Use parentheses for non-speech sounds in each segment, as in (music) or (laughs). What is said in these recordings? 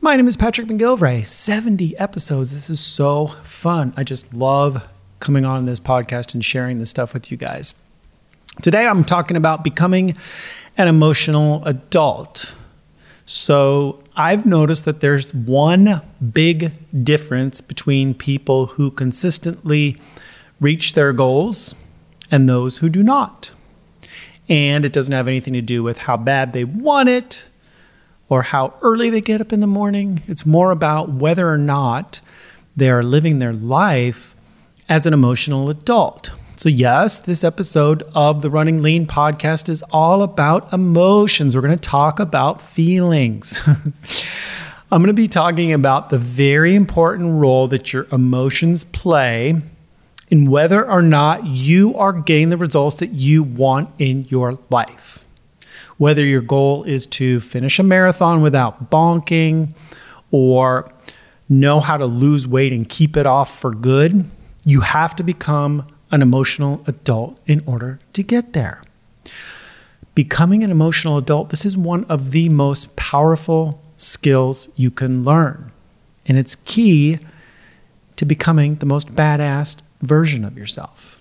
My name is Patrick McGilvray. 70 episodes. This is so fun. I just love coming on this podcast and sharing this stuff with you guys. Today, I'm talking about becoming an emotional adult. So, I've noticed that there's one big difference between people who consistently reach their goals and those who do not. And it doesn't have anything to do with how bad they want it or how early they get up in the morning. It's more about whether or not they are living their life as an emotional adult. So, yes, this episode of the Running Lean podcast is all about emotions. We're going to talk about feelings. (laughs) I'm going to be talking about the very important role that your emotions play in whether or not you are getting the results that you want in your life. Whether your goal is to finish a marathon without bonking or know how to lose weight and keep it off for good, you have to become an emotional adult in order to get there. Becoming an emotional adult, this is one of the most powerful skills you can learn. And it's key to becoming the most badass version of yourself.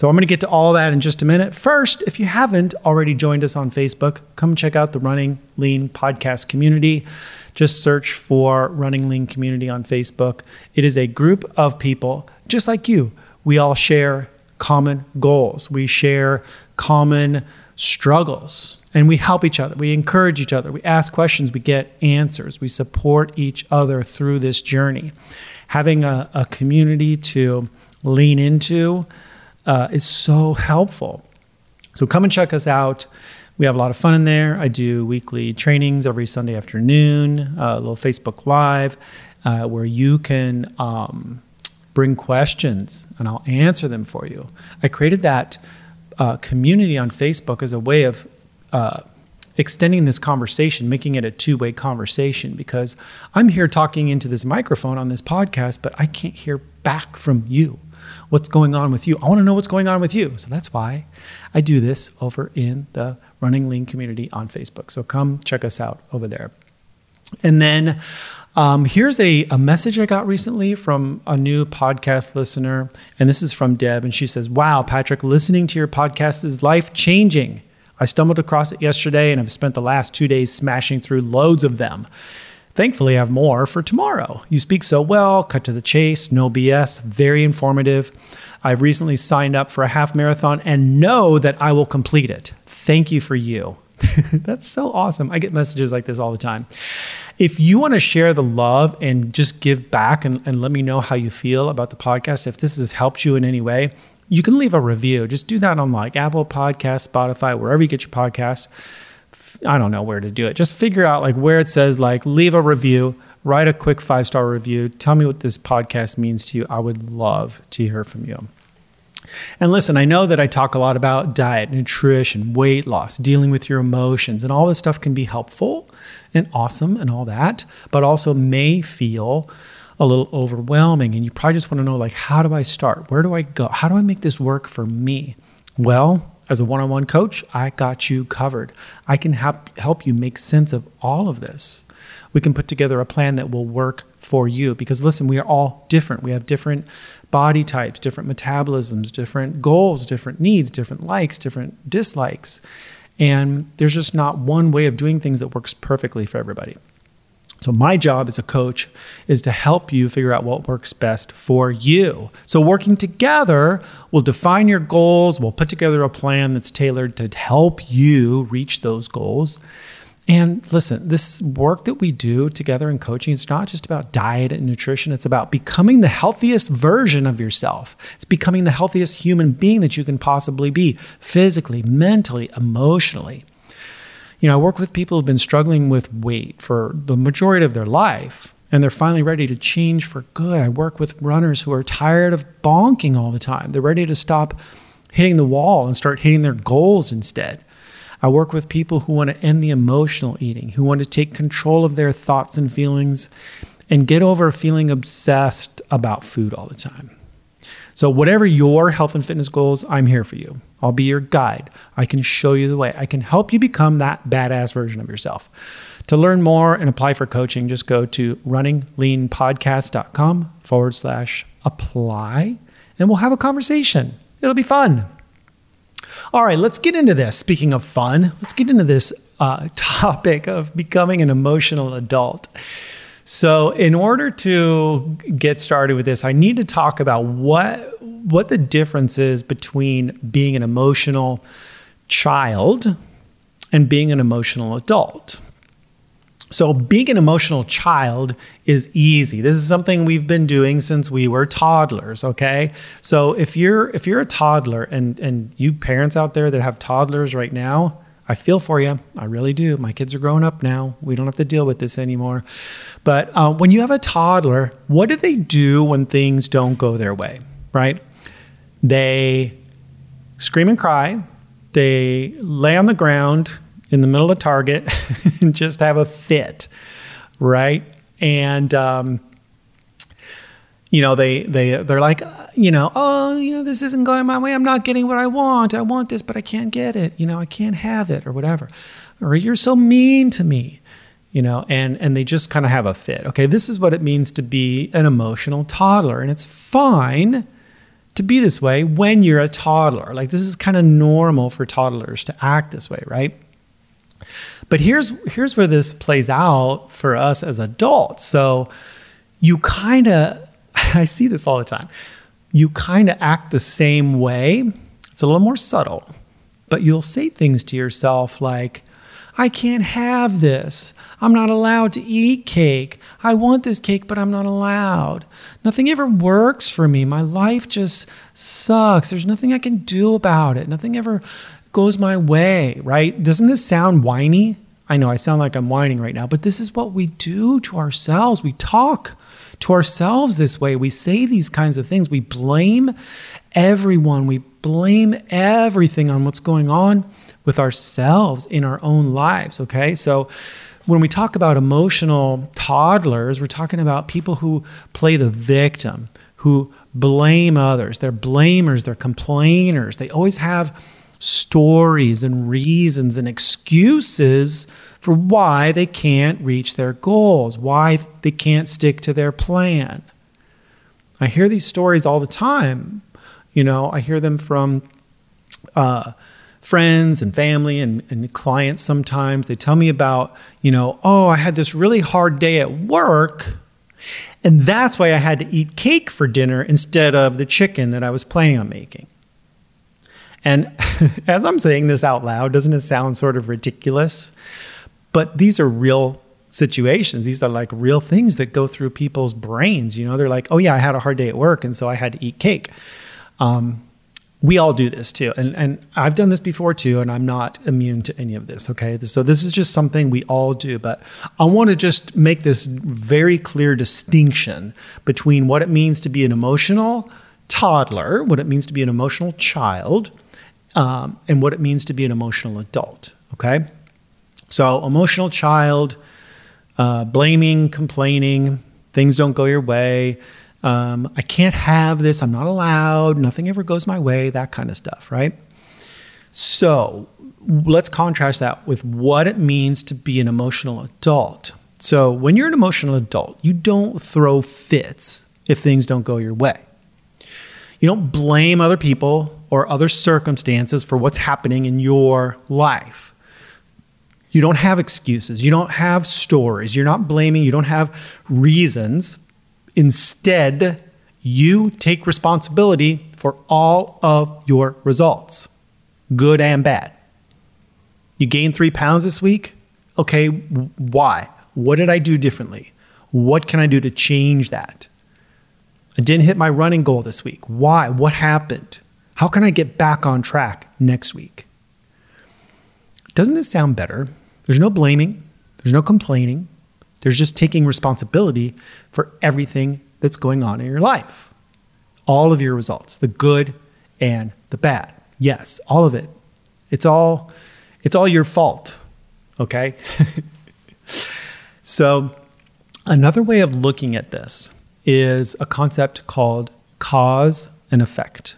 So I'm going to get to all that in just a minute. First, if you haven't already joined us on Facebook, come check out the Running Lean podcast community. Just search for Running Lean Community on Facebook. It is a group of people just like you. We all share common goals. We share common struggles and we help each other. We encourage each other. We ask questions. We get answers. We support each other through this journey having a, a community to lean into uh, is so helpful. So come and check us out. We have a lot of fun in there. I do weekly trainings every Sunday afternoon, a little Facebook Live uh, where you can um, bring questions and I'll answer them for you. I created that uh, community on Facebook as a way of uh, extending this conversation, making it a two way conversation because I'm here talking into this microphone on this podcast, but I can't hear back from you. What's going on with you? I want to know what's going on with you. So that's why I do this over in the Running Lean community on Facebook. So come check us out over there. And then um, here's a, a message I got recently from a new podcast listener. And this is from Deb. And she says, Wow, Patrick, listening to your podcast is life changing. I stumbled across it yesterday and I've spent the last two days smashing through loads of them. Thankfully, I have more for tomorrow. You speak so well, cut to the chase, no BS, very informative. I've recently signed up for a half marathon and know that I will complete it. Thank you for you. (laughs) That's so awesome. I get messages like this all the time. If you want to share the love and just give back and, and let me know how you feel about the podcast, if this has helped you in any way, you can leave a review. Just do that on like Apple Podcast, Spotify, wherever you get your podcast. I don't know where to do it. Just figure out like where it says like leave a review, write a quick five star review. Tell me what this podcast means to you. I would love to hear from you. And listen, I know that I talk a lot about diet, nutrition, weight loss, dealing with your emotions, and all this stuff can be helpful and awesome and all that, but also may feel a little overwhelming and you probably just want to know like how do I start? Where do I go? How do I make this work for me? Well, as a one-on-one coach, I got you covered. I can help help you make sense of all of this. We can put together a plan that will work for you because listen, we are all different. We have different body types, different metabolisms, different goals, different needs, different likes, different dislikes. And there's just not one way of doing things that works perfectly for everybody. So, my job as a coach is to help you figure out what works best for you. So, working together, we'll define your goals, we'll put together a plan that's tailored to help you reach those goals. And listen, this work that we do together in coaching, it's not just about diet and nutrition, it's about becoming the healthiest version of yourself. It's becoming the healthiest human being that you can possibly be physically, mentally, emotionally. You know, I work with people who've been struggling with weight for the majority of their life and they're finally ready to change for good. I work with runners who are tired of bonking all the time. They're ready to stop hitting the wall and start hitting their goals instead. I work with people who want to end the emotional eating, who want to take control of their thoughts and feelings and get over feeling obsessed about food all the time. So, whatever your health and fitness goals, I'm here for you. I'll be your guide. I can show you the way. I can help you become that badass version of yourself. To learn more and apply for coaching, just go to runningleanpodcast.com forward slash apply and we'll have a conversation. It'll be fun. All right, let's get into this. Speaking of fun, let's get into this uh, (laughs) topic of becoming an emotional adult. So, in order to get started with this, I need to talk about what what the difference is between being an emotional child and being an emotional adult. So, being an emotional child is easy. This is something we've been doing since we were toddlers, okay? So, if you're if you're a toddler and and you parents out there that have toddlers right now, I feel for you. I really do. My kids are growing up now. We don't have to deal with this anymore. But uh, when you have a toddler, what do they do when things don't go their way, right? They scream and cry. They lay on the ground in the middle of Target (laughs) and just have a fit, right? And um, you know they they they're like you know oh you know this isn't going my way. I'm not getting what i want. I want this but i can't get it. You know i can't have it or whatever. Or you're so mean to me you know and and they just kind of have a fit. Okay this is what it means to be an emotional toddler and it's fine to be this way when you're a toddler like this is kind of normal for toddlers to act this way right but here's here's where this plays out for us as adults. So you kind of (laughs) I see this all the time. You kind of act the same way. It's a little more subtle, but you'll say things to yourself like, I can't have this. I'm not allowed to eat cake. I want this cake, but I'm not allowed. Nothing ever works for me. My life just sucks. There's nothing I can do about it. Nothing ever goes my way, right? Doesn't this sound whiny? I know I sound like I'm whining right now, but this is what we do to ourselves. We talk to ourselves this way. We say these kinds of things. We blame everyone. We blame everything on what's going on with ourselves in our own lives, okay? So when we talk about emotional toddlers, we're talking about people who play the victim, who blame others. They're blamers, they're complainers. They always have stories and reasons and excuses for why they can't reach their goals, why they can't stick to their plan. I hear these stories all the time. You know, I hear them from uh, friends and family and, and clients sometimes. They tell me about, you know, oh, I had this really hard day at work. And that's why I had to eat cake for dinner instead of the chicken that I was planning on making. And (laughs) as I'm saying this out loud, doesn't it sound sort of ridiculous? But these are real situations. These are like real things that go through people's brains. You know, they're like, oh, yeah, I had a hard day at work, and so I had to eat cake. Um, we all do this too. And, and I've done this before too, and I'm not immune to any of this. Okay. So this is just something we all do. But I want to just make this very clear distinction between what it means to be an emotional toddler, what it means to be an emotional child, um, and what it means to be an emotional adult. Okay? So, emotional child, uh, blaming, complaining, things don't go your way. Um, I can't have this. I'm not allowed. Nothing ever goes my way. That kind of stuff, right? So, let's contrast that with what it means to be an emotional adult. So, when you're an emotional adult, you don't throw fits if things don't go your way. You don't blame other people or other circumstances for what's happening in your life. You don't have excuses. You don't have stories. You're not blaming. You don't have reasons. Instead, you take responsibility for all of your results, good and bad. You gained three pounds this week? Okay, why? What did I do differently? What can I do to change that? I didn't hit my running goal this week. Why? What happened? How can I get back on track next week? Doesn't this sound better? There's no blaming, there's no complaining, there's just taking responsibility for everything that's going on in your life. All of your results, the good and the bad. Yes, all of it. It's all it's all your fault. Okay? (laughs) so another way of looking at this is a concept called cause and effect.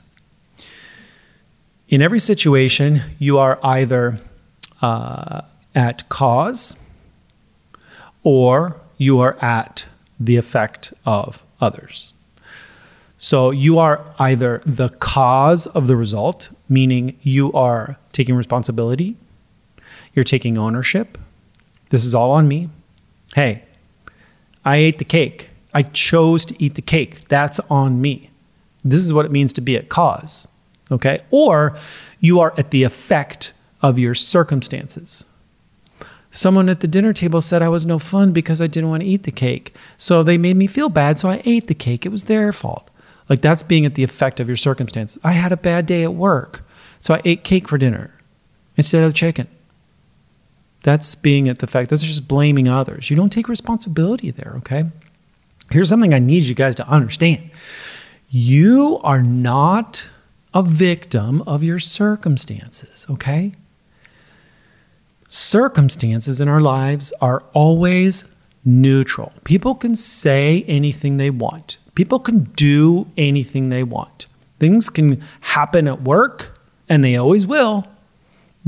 In every situation, you are either uh, at cause or you are at the effect of others. So you are either the cause of the result, meaning you are taking responsibility, you're taking ownership. This is all on me. Hey, I ate the cake. I chose to eat the cake. That's on me. This is what it means to be at cause. Okay? Or you are at the effect of your circumstances. Someone at the dinner table said I was no fun because I didn't want to eat the cake. So they made me feel bad, so I ate the cake. It was their fault. Like that's being at the effect of your circumstances. I had a bad day at work, so I ate cake for dinner instead of chicken. That's being at the fact. That's just blaming others. You don't take responsibility there, okay? Here's something I need you guys to understand. You are not a victim of your circumstances, okay? Circumstances in our lives are always neutral. People can say anything they want, people can do anything they want. Things can happen at work, and they always will.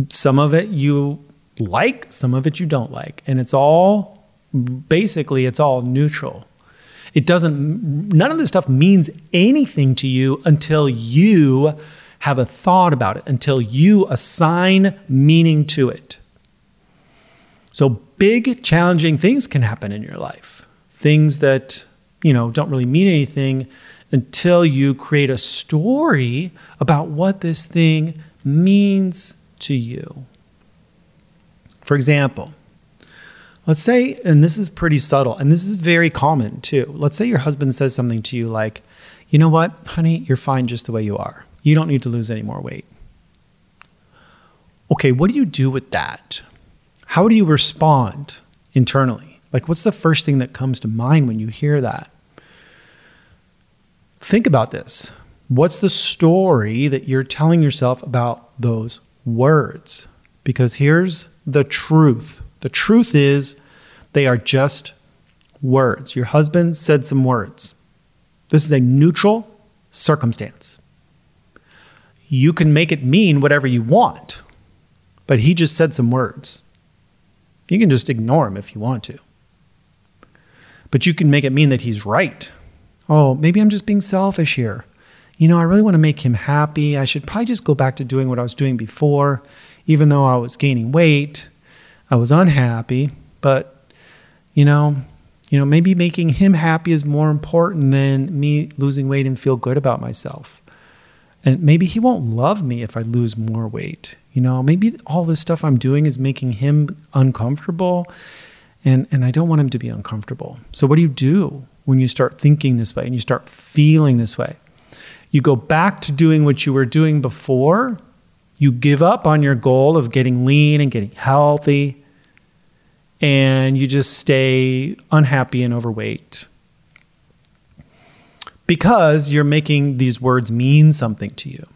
Some of it you like, some of it you don't like. And it's all basically, it's all neutral. It doesn't, none of this stuff means anything to you until you have a thought about it, until you assign meaning to it. So big, challenging things can happen in your life. Things that, you know, don't really mean anything until you create a story about what this thing means to you. For example, let's say, and this is pretty subtle, and this is very common too. Let's say your husband says something to you like, you know what, honey, you're fine just the way you are. You don't need to lose any more weight. Okay, what do you do with that? How do you respond internally? Like, what's the first thing that comes to mind when you hear that? Think about this. What's the story that you're telling yourself about those words? Because here's the truth the truth is they are just words. Your husband said some words. This is a neutral circumstance. You can make it mean whatever you want, but he just said some words. You can just ignore him if you want to. But you can make it mean that he's right. Oh, maybe I'm just being selfish here. You know, I really want to make him happy. I should probably just go back to doing what I was doing before, even though I was gaining weight. I was unhappy, but you know, you know, maybe making him happy is more important than me losing weight and feel good about myself. And maybe he won't love me if I lose more weight. You know, maybe all this stuff I'm doing is making him uncomfortable and and I don't want him to be uncomfortable. So what do you do when you start thinking this way and you start feeling this way? You go back to doing what you were doing before. You give up on your goal of getting lean and getting healthy and you just stay unhappy and overweight because you're making these words mean something to you.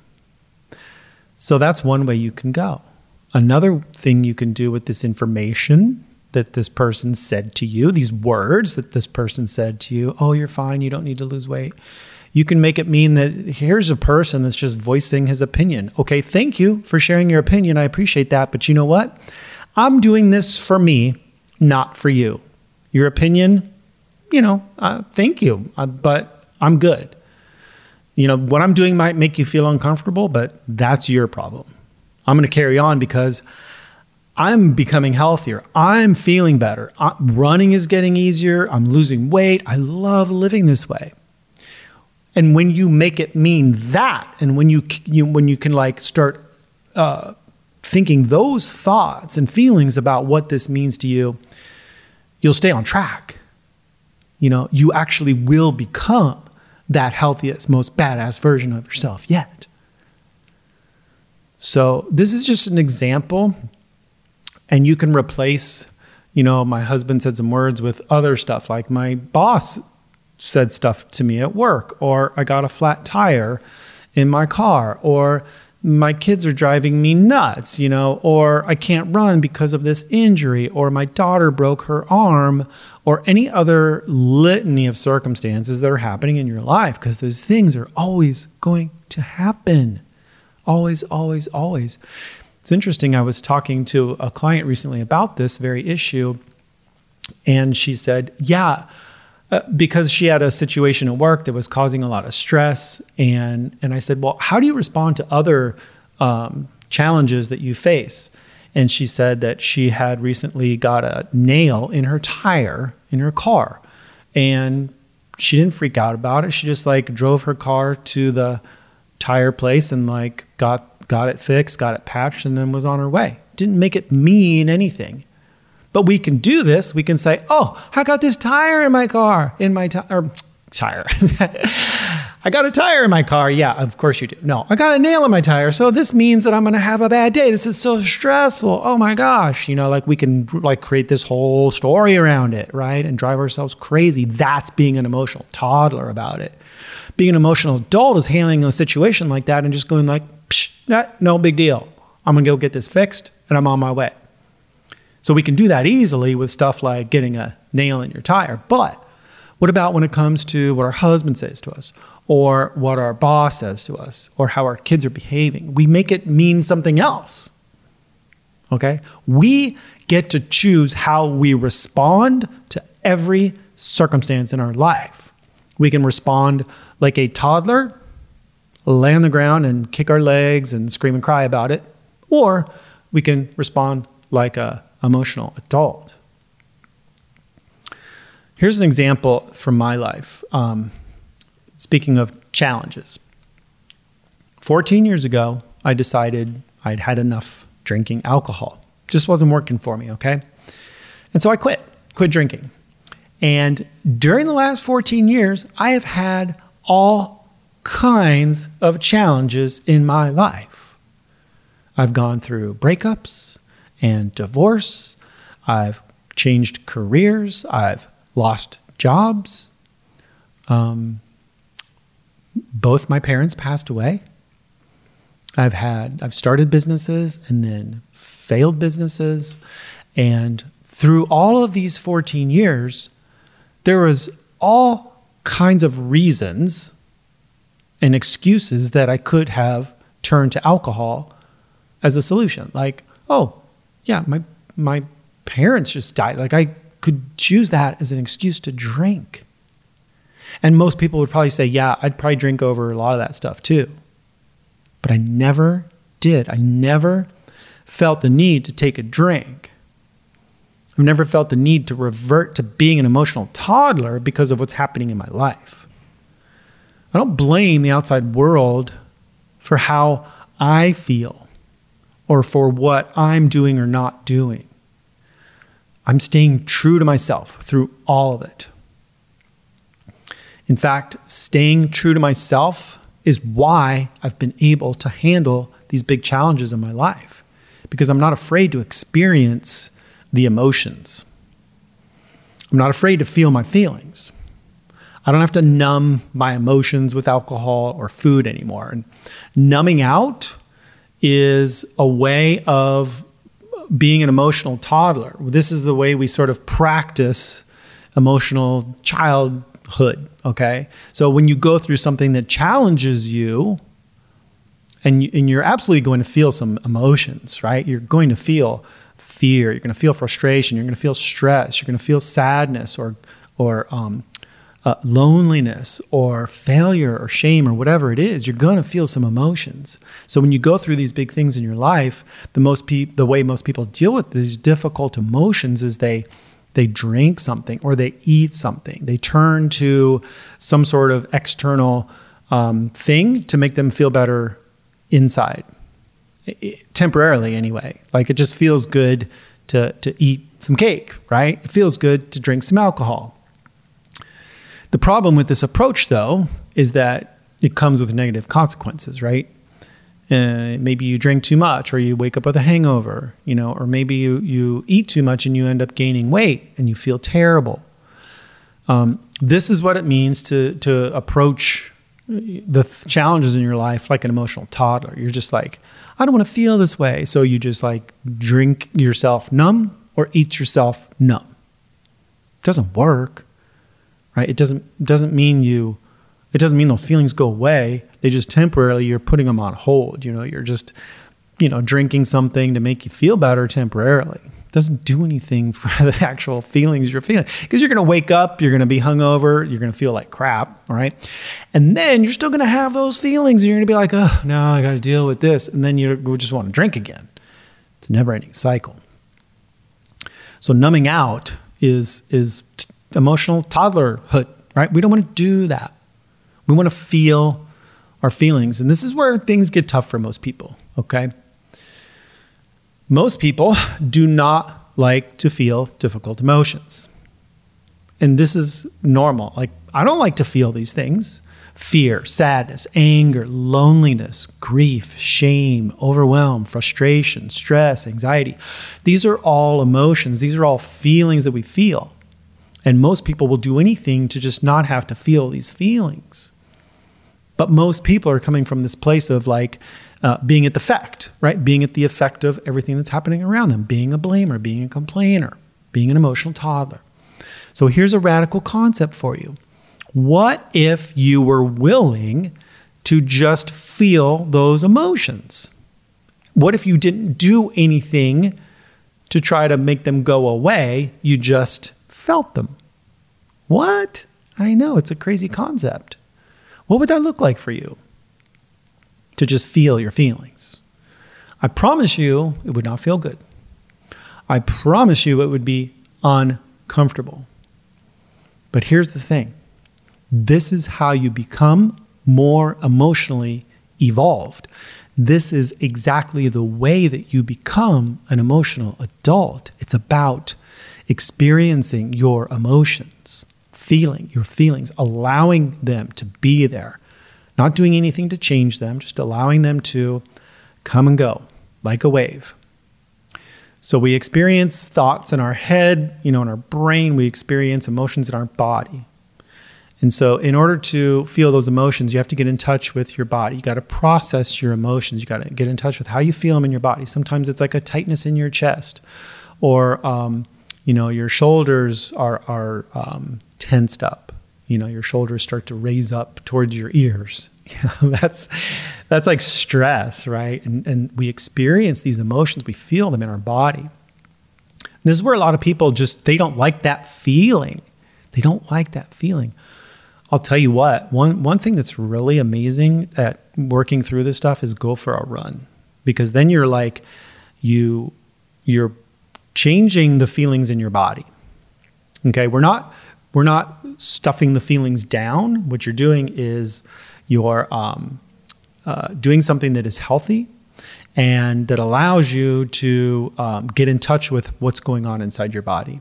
So that's one way you can go. Another thing you can do with this information that this person said to you, these words that this person said to you, oh, you're fine, you don't need to lose weight. You can make it mean that here's a person that's just voicing his opinion. Okay, thank you for sharing your opinion. I appreciate that. But you know what? I'm doing this for me, not for you. Your opinion, you know, uh, thank you. Uh, but I'm good. You know, what I'm doing might make you feel uncomfortable, but that's your problem. I'm going to carry on because I'm becoming healthier. I'm feeling better. I'm, running is getting easier. I'm losing weight. I love living this way. And when you make it mean that, and when you, you when you can like start uh, thinking those thoughts and feelings about what this means to you, you'll stay on track. You know, you actually will become that healthiest, most badass version of yourself yet. So, this is just an example and you can replace, you know, my husband said some words with other stuff like my boss said stuff to me at work, or I got a flat tire in my car, or my kids are driving me nuts, you know, or I can't run because of this injury, or my daughter broke her arm, or any other litany of circumstances that are happening in your life, because those things are always going to happen. Always, always, always. It's interesting. I was talking to a client recently about this very issue, and she said, Yeah, uh, because she had a situation at work that was causing a lot of stress. And, and I said, Well, how do you respond to other um, challenges that you face? And she said that she had recently got a nail in her tire in her car. And she didn't freak out about it. She just like drove her car to the tire place and like got got it fixed, got it patched, and then was on her way. Didn't make it mean anything. But we can do this. We can say, "Oh, I got this tire in my car, in my tire, tire. (laughs) I got a tire in my car. Yeah, of course you do. No, I got a nail in my tire. So this means that I'm going to have a bad day. This is so stressful. Oh my gosh. You know, like we can like create this whole story around it, right? And drive ourselves crazy. That's being an emotional toddler about it. Being an emotional adult is handling a situation like that and just going like, Psh, no big deal. I'm going to go get this fixed and I'm on my way. So we can do that easily with stuff like getting a nail in your tire. But what about when it comes to what our husband says to us, or what our boss says to us, or how our kids are behaving? We make it mean something else. Okay? We get to choose how we respond to every circumstance in our life. We can respond like a toddler, lay on the ground and kick our legs and scream and cry about it, or we can respond like a emotional adult. Here's an example from my life. Um, speaking of challenges, 14 years ago, I decided I'd had enough drinking alcohol. Just wasn't working for me, okay? And so I quit, quit drinking. And during the last 14 years, I have had all kinds of challenges in my life. I've gone through breakups, and divorce. I've changed careers. I've lost jobs. Um, both my parents passed away. I've had I've started businesses and then failed businesses and through all of these 14 years there was all kinds of reasons and excuses that I could have turned to alcohol as a solution like oh yeah, my my parents just died. Like I could choose that as an excuse to drink. And most people would probably say, yeah, I'd probably drink over a lot of that stuff too. But I never did. I never felt the need to take a drink. I've never felt the need to revert to being an emotional toddler because of what's happening in my life. I don't blame the outside world for how I feel or for what I'm doing or not doing. I'm staying true to myself through all of it. In fact, staying true to myself is why I've been able to handle these big challenges in my life because I'm not afraid to experience the emotions. I'm not afraid to feel my feelings. I don't have to numb my emotions with alcohol or food anymore. And numbing out is a way of being an emotional toddler. This is the way we sort of practice emotional childhood. Okay. So when you go through something that challenges you, and, you, and you're absolutely going to feel some emotions, right? You're going to feel fear. You're going to feel frustration. You're going to feel stress. You're going to feel sadness or, or um, uh, loneliness or failure or shame or whatever it is, you're going to feel some emotions. So when you go through these big things in your life, the most pe- the way most people deal with these difficult emotions is they they drink something or they eat something. They turn to some sort of external um, thing to make them feel better inside, it, temporarily anyway. Like it just feels good to to eat some cake, right? It feels good to drink some alcohol the problem with this approach, though, is that it comes with negative consequences, right? Uh, maybe you drink too much or you wake up with a hangover, you know, or maybe you, you eat too much and you end up gaining weight and you feel terrible. Um, this is what it means to, to approach the th- challenges in your life like an emotional toddler. You're just like, I don't want to feel this way. So you just like drink yourself numb or eat yourself numb. It doesn't work, right? It doesn't doesn't mean you it doesn't mean those feelings go away. They just temporarily you're putting them on hold. You know, you're just you know drinking something to make you feel better temporarily. It doesn't do anything (laughs) for the actual feelings you're feeling because you're going to wake up, you're going to be hungover, you're going to feel like crap, all right? And then you're still going to have those feelings. And you're going to be like, oh, no, I got to deal with this. And then you just want to drink again. It's a never ending cycle. So numbing out is is emotional toddlerhood, right? We don't want to do that. We want to feel our feelings. And this is where things get tough for most people, okay? Most people do not like to feel difficult emotions. And this is normal. Like, I don't like to feel these things fear, sadness, anger, loneliness, grief, shame, overwhelm, frustration, stress, anxiety. These are all emotions, these are all feelings that we feel. And most people will do anything to just not have to feel these feelings. But most people are coming from this place of like uh, being at the effect, right? Being at the effect of everything that's happening around them, being a blamer, being a complainer, being an emotional toddler. So here's a radical concept for you what if you were willing to just feel those emotions? What if you didn't do anything to try to make them go away? You just felt them. What? I know, it's a crazy concept. What would that look like for you? To just feel your feelings. I promise you it would not feel good. I promise you it would be uncomfortable. But here's the thing this is how you become more emotionally evolved. This is exactly the way that you become an emotional adult. It's about experiencing your emotions, feeling your feelings, allowing them to be there, not doing anything to change them, just allowing them to come and go like a wave. So we experience thoughts in our head, you know, in our brain, we experience emotions in our body. And so, in order to feel those emotions, you have to get in touch with your body. You got to process your emotions. You got to get in touch with how you feel them in your body. Sometimes it's like a tightness in your chest, or um, you know, your shoulders are are um, tensed up. You know, your shoulders start to raise up towards your ears. (laughs) You know, that's that's like stress, right? And and we experience these emotions. We feel them in our body. And this is where a lot of people just they don't like that feeling. They don't like that feeling. I'll tell you what, one one thing that's really amazing at working through this stuff is go for a run. Because then you're like you you're changing the feelings in your body. Okay? We're not we're not stuffing the feelings down. What you're doing is you're um, uh, doing something that is healthy and that allows you to um, get in touch with what's going on inside your body.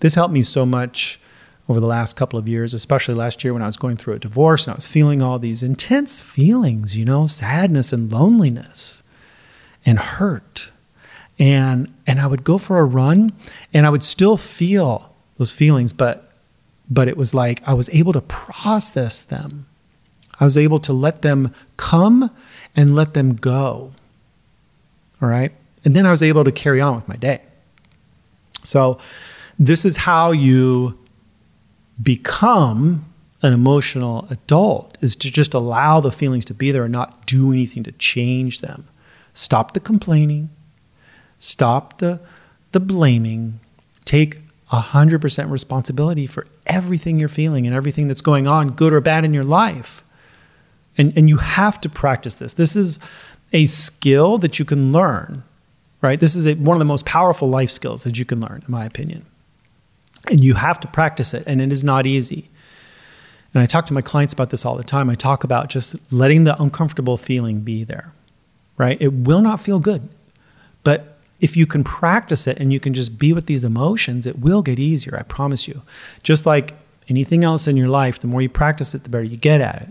This helped me so much over the last couple of years, especially last year when I was going through a divorce and I was feeling all these intense feelings, you know, sadness and loneliness and hurt. And and I would go for a run and I would still feel those feelings, but but it was like I was able to process them. I was able to let them come and let them go. All right? And then I was able to carry on with my day. So this is how you become an emotional adult is to just allow the feelings to be there and not do anything to change them. Stop the complaining, stop the the blaming, take 100% responsibility for everything you're feeling and everything that's going on, good or bad in your life. And and you have to practice this. This is a skill that you can learn, right? This is a, one of the most powerful life skills that you can learn in my opinion. And you have to practice it, and it is not easy. And I talk to my clients about this all the time. I talk about just letting the uncomfortable feeling be there, right? It will not feel good. But if you can practice it and you can just be with these emotions, it will get easier, I promise you. Just like anything else in your life, the more you practice it, the better you get at it.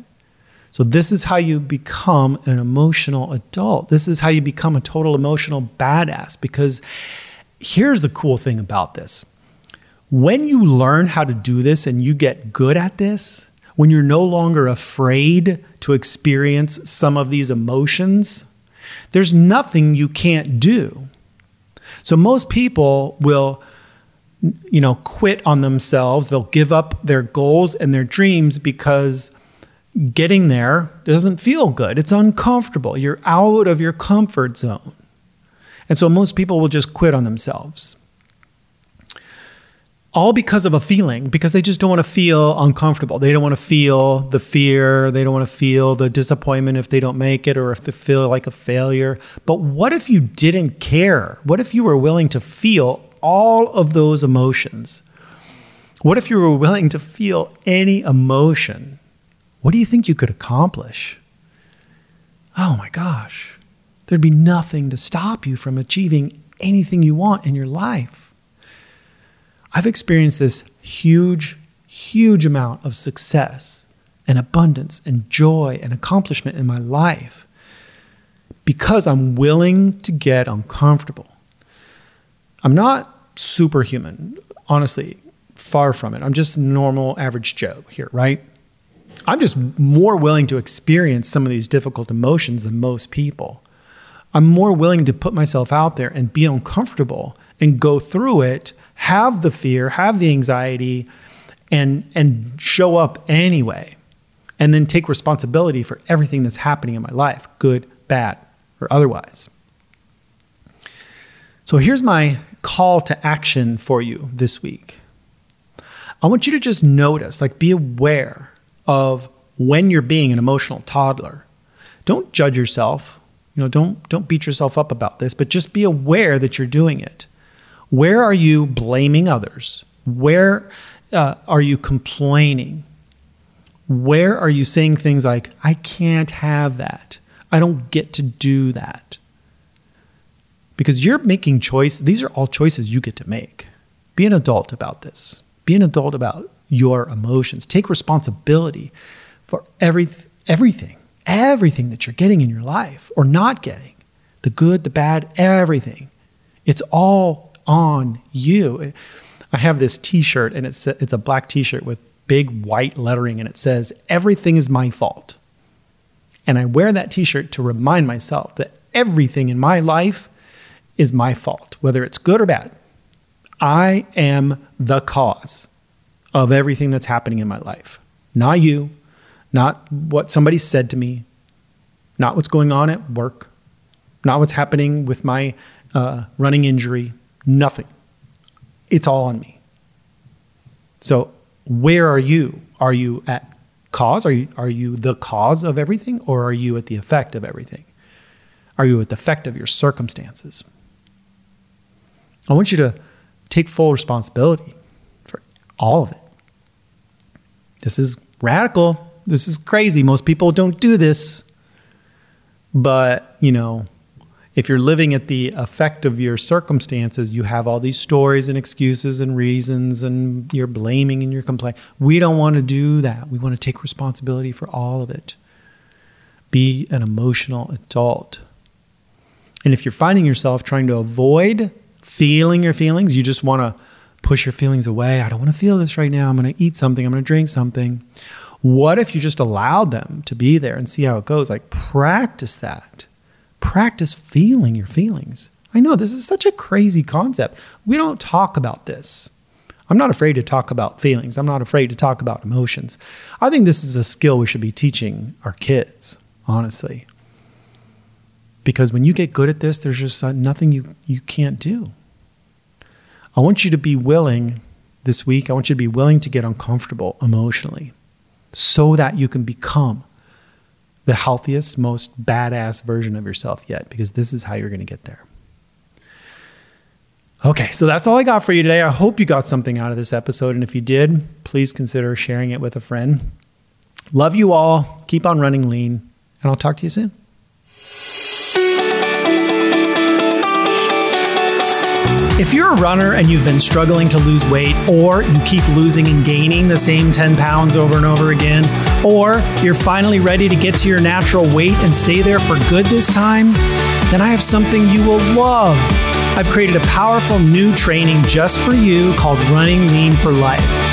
So, this is how you become an emotional adult. This is how you become a total emotional badass. Because here's the cool thing about this when you learn how to do this and you get good at this, when you're no longer afraid to experience some of these emotions, there's nothing you can't do. So, most people will you know, quit on themselves. They'll give up their goals and their dreams because getting there doesn't feel good. It's uncomfortable. You're out of your comfort zone. And so most people will just quit on themselves. All because of a feeling, because they just don't want to feel uncomfortable. They don't want to feel the fear. They don't want to feel the disappointment if they don't make it or if they feel like a failure. But what if you didn't care? What if you were willing to feel all of those emotions? What if you were willing to feel any emotion? What do you think you could accomplish? Oh my gosh, there'd be nothing to stop you from achieving anything you want in your life. I've experienced this huge, huge amount of success and abundance and joy and accomplishment in my life because I'm willing to get uncomfortable. I'm not superhuman, honestly, far from it. I'm just normal, average Joe here, right? I'm just more willing to experience some of these difficult emotions than most people. I'm more willing to put myself out there and be uncomfortable and go through it, have the fear, have the anxiety, and and show up anyway. And then take responsibility for everything that's happening in my life, good, bad, or otherwise. So here's my call to action for you this week. I want you to just notice, like be aware of when you're being an emotional toddler. Don't judge yourself. You know, don't don't beat yourself up about this, but just be aware that you're doing it. Where are you blaming others? Where uh, are you complaining? Where are you saying things like, I can't have that. I don't get to do that. Because you're making choice. These are all choices you get to make. Be an adult about this. Be an adult about your emotions. Take responsibility for every, everything, everything that you're getting in your life or not getting the good, the bad, everything. It's all on you. I have this t shirt and it's, it's a black t shirt with big white lettering and it says, Everything is my fault. And I wear that t shirt to remind myself that everything in my life is my fault, whether it's good or bad. I am the cause of everything that's happening in my life. Not you, not what somebody said to me, not what's going on at work, not what's happening with my uh, running injury, nothing. It's all on me. So, where are you? Are you at cause? Are you, are you the cause of everything, or are you at the effect of everything? Are you at the effect of your circumstances? I want you to take full responsibility for all of it. This is radical. This is crazy. Most people don't do this. But, you know, if you're living at the effect of your circumstances, you have all these stories and excuses and reasons, and you're blaming and you're complaining. We don't want to do that. We want to take responsibility for all of it. Be an emotional adult. And if you're finding yourself trying to avoid feeling your feelings, you just want to push your feelings away. I don't want to feel this right now. I'm going to eat something. I'm going to drink something. What if you just allowed them to be there and see how it goes? Like, practice that. Practice feeling your feelings. I know this is such a crazy concept. We don't talk about this. I'm not afraid to talk about feelings. I'm not afraid to talk about emotions. I think this is a skill we should be teaching our kids, honestly. Because when you get good at this, there's just nothing you, you can't do. I want you to be willing this week, I want you to be willing to get uncomfortable emotionally so that you can become the healthiest, most badass version of yourself yet, because this is how you're going to get there. Okay, so that's all I got for you today. I hope you got something out of this episode. And if you did, please consider sharing it with a friend. Love you all. Keep on running lean, and I'll talk to you soon. If you're a runner and you've been struggling to lose weight, or you keep losing and gaining the same 10 pounds over and over again, or you're finally ready to get to your natural weight and stay there for good this time, then I have something you will love. I've created a powerful new training just for you called Running Lean for Life.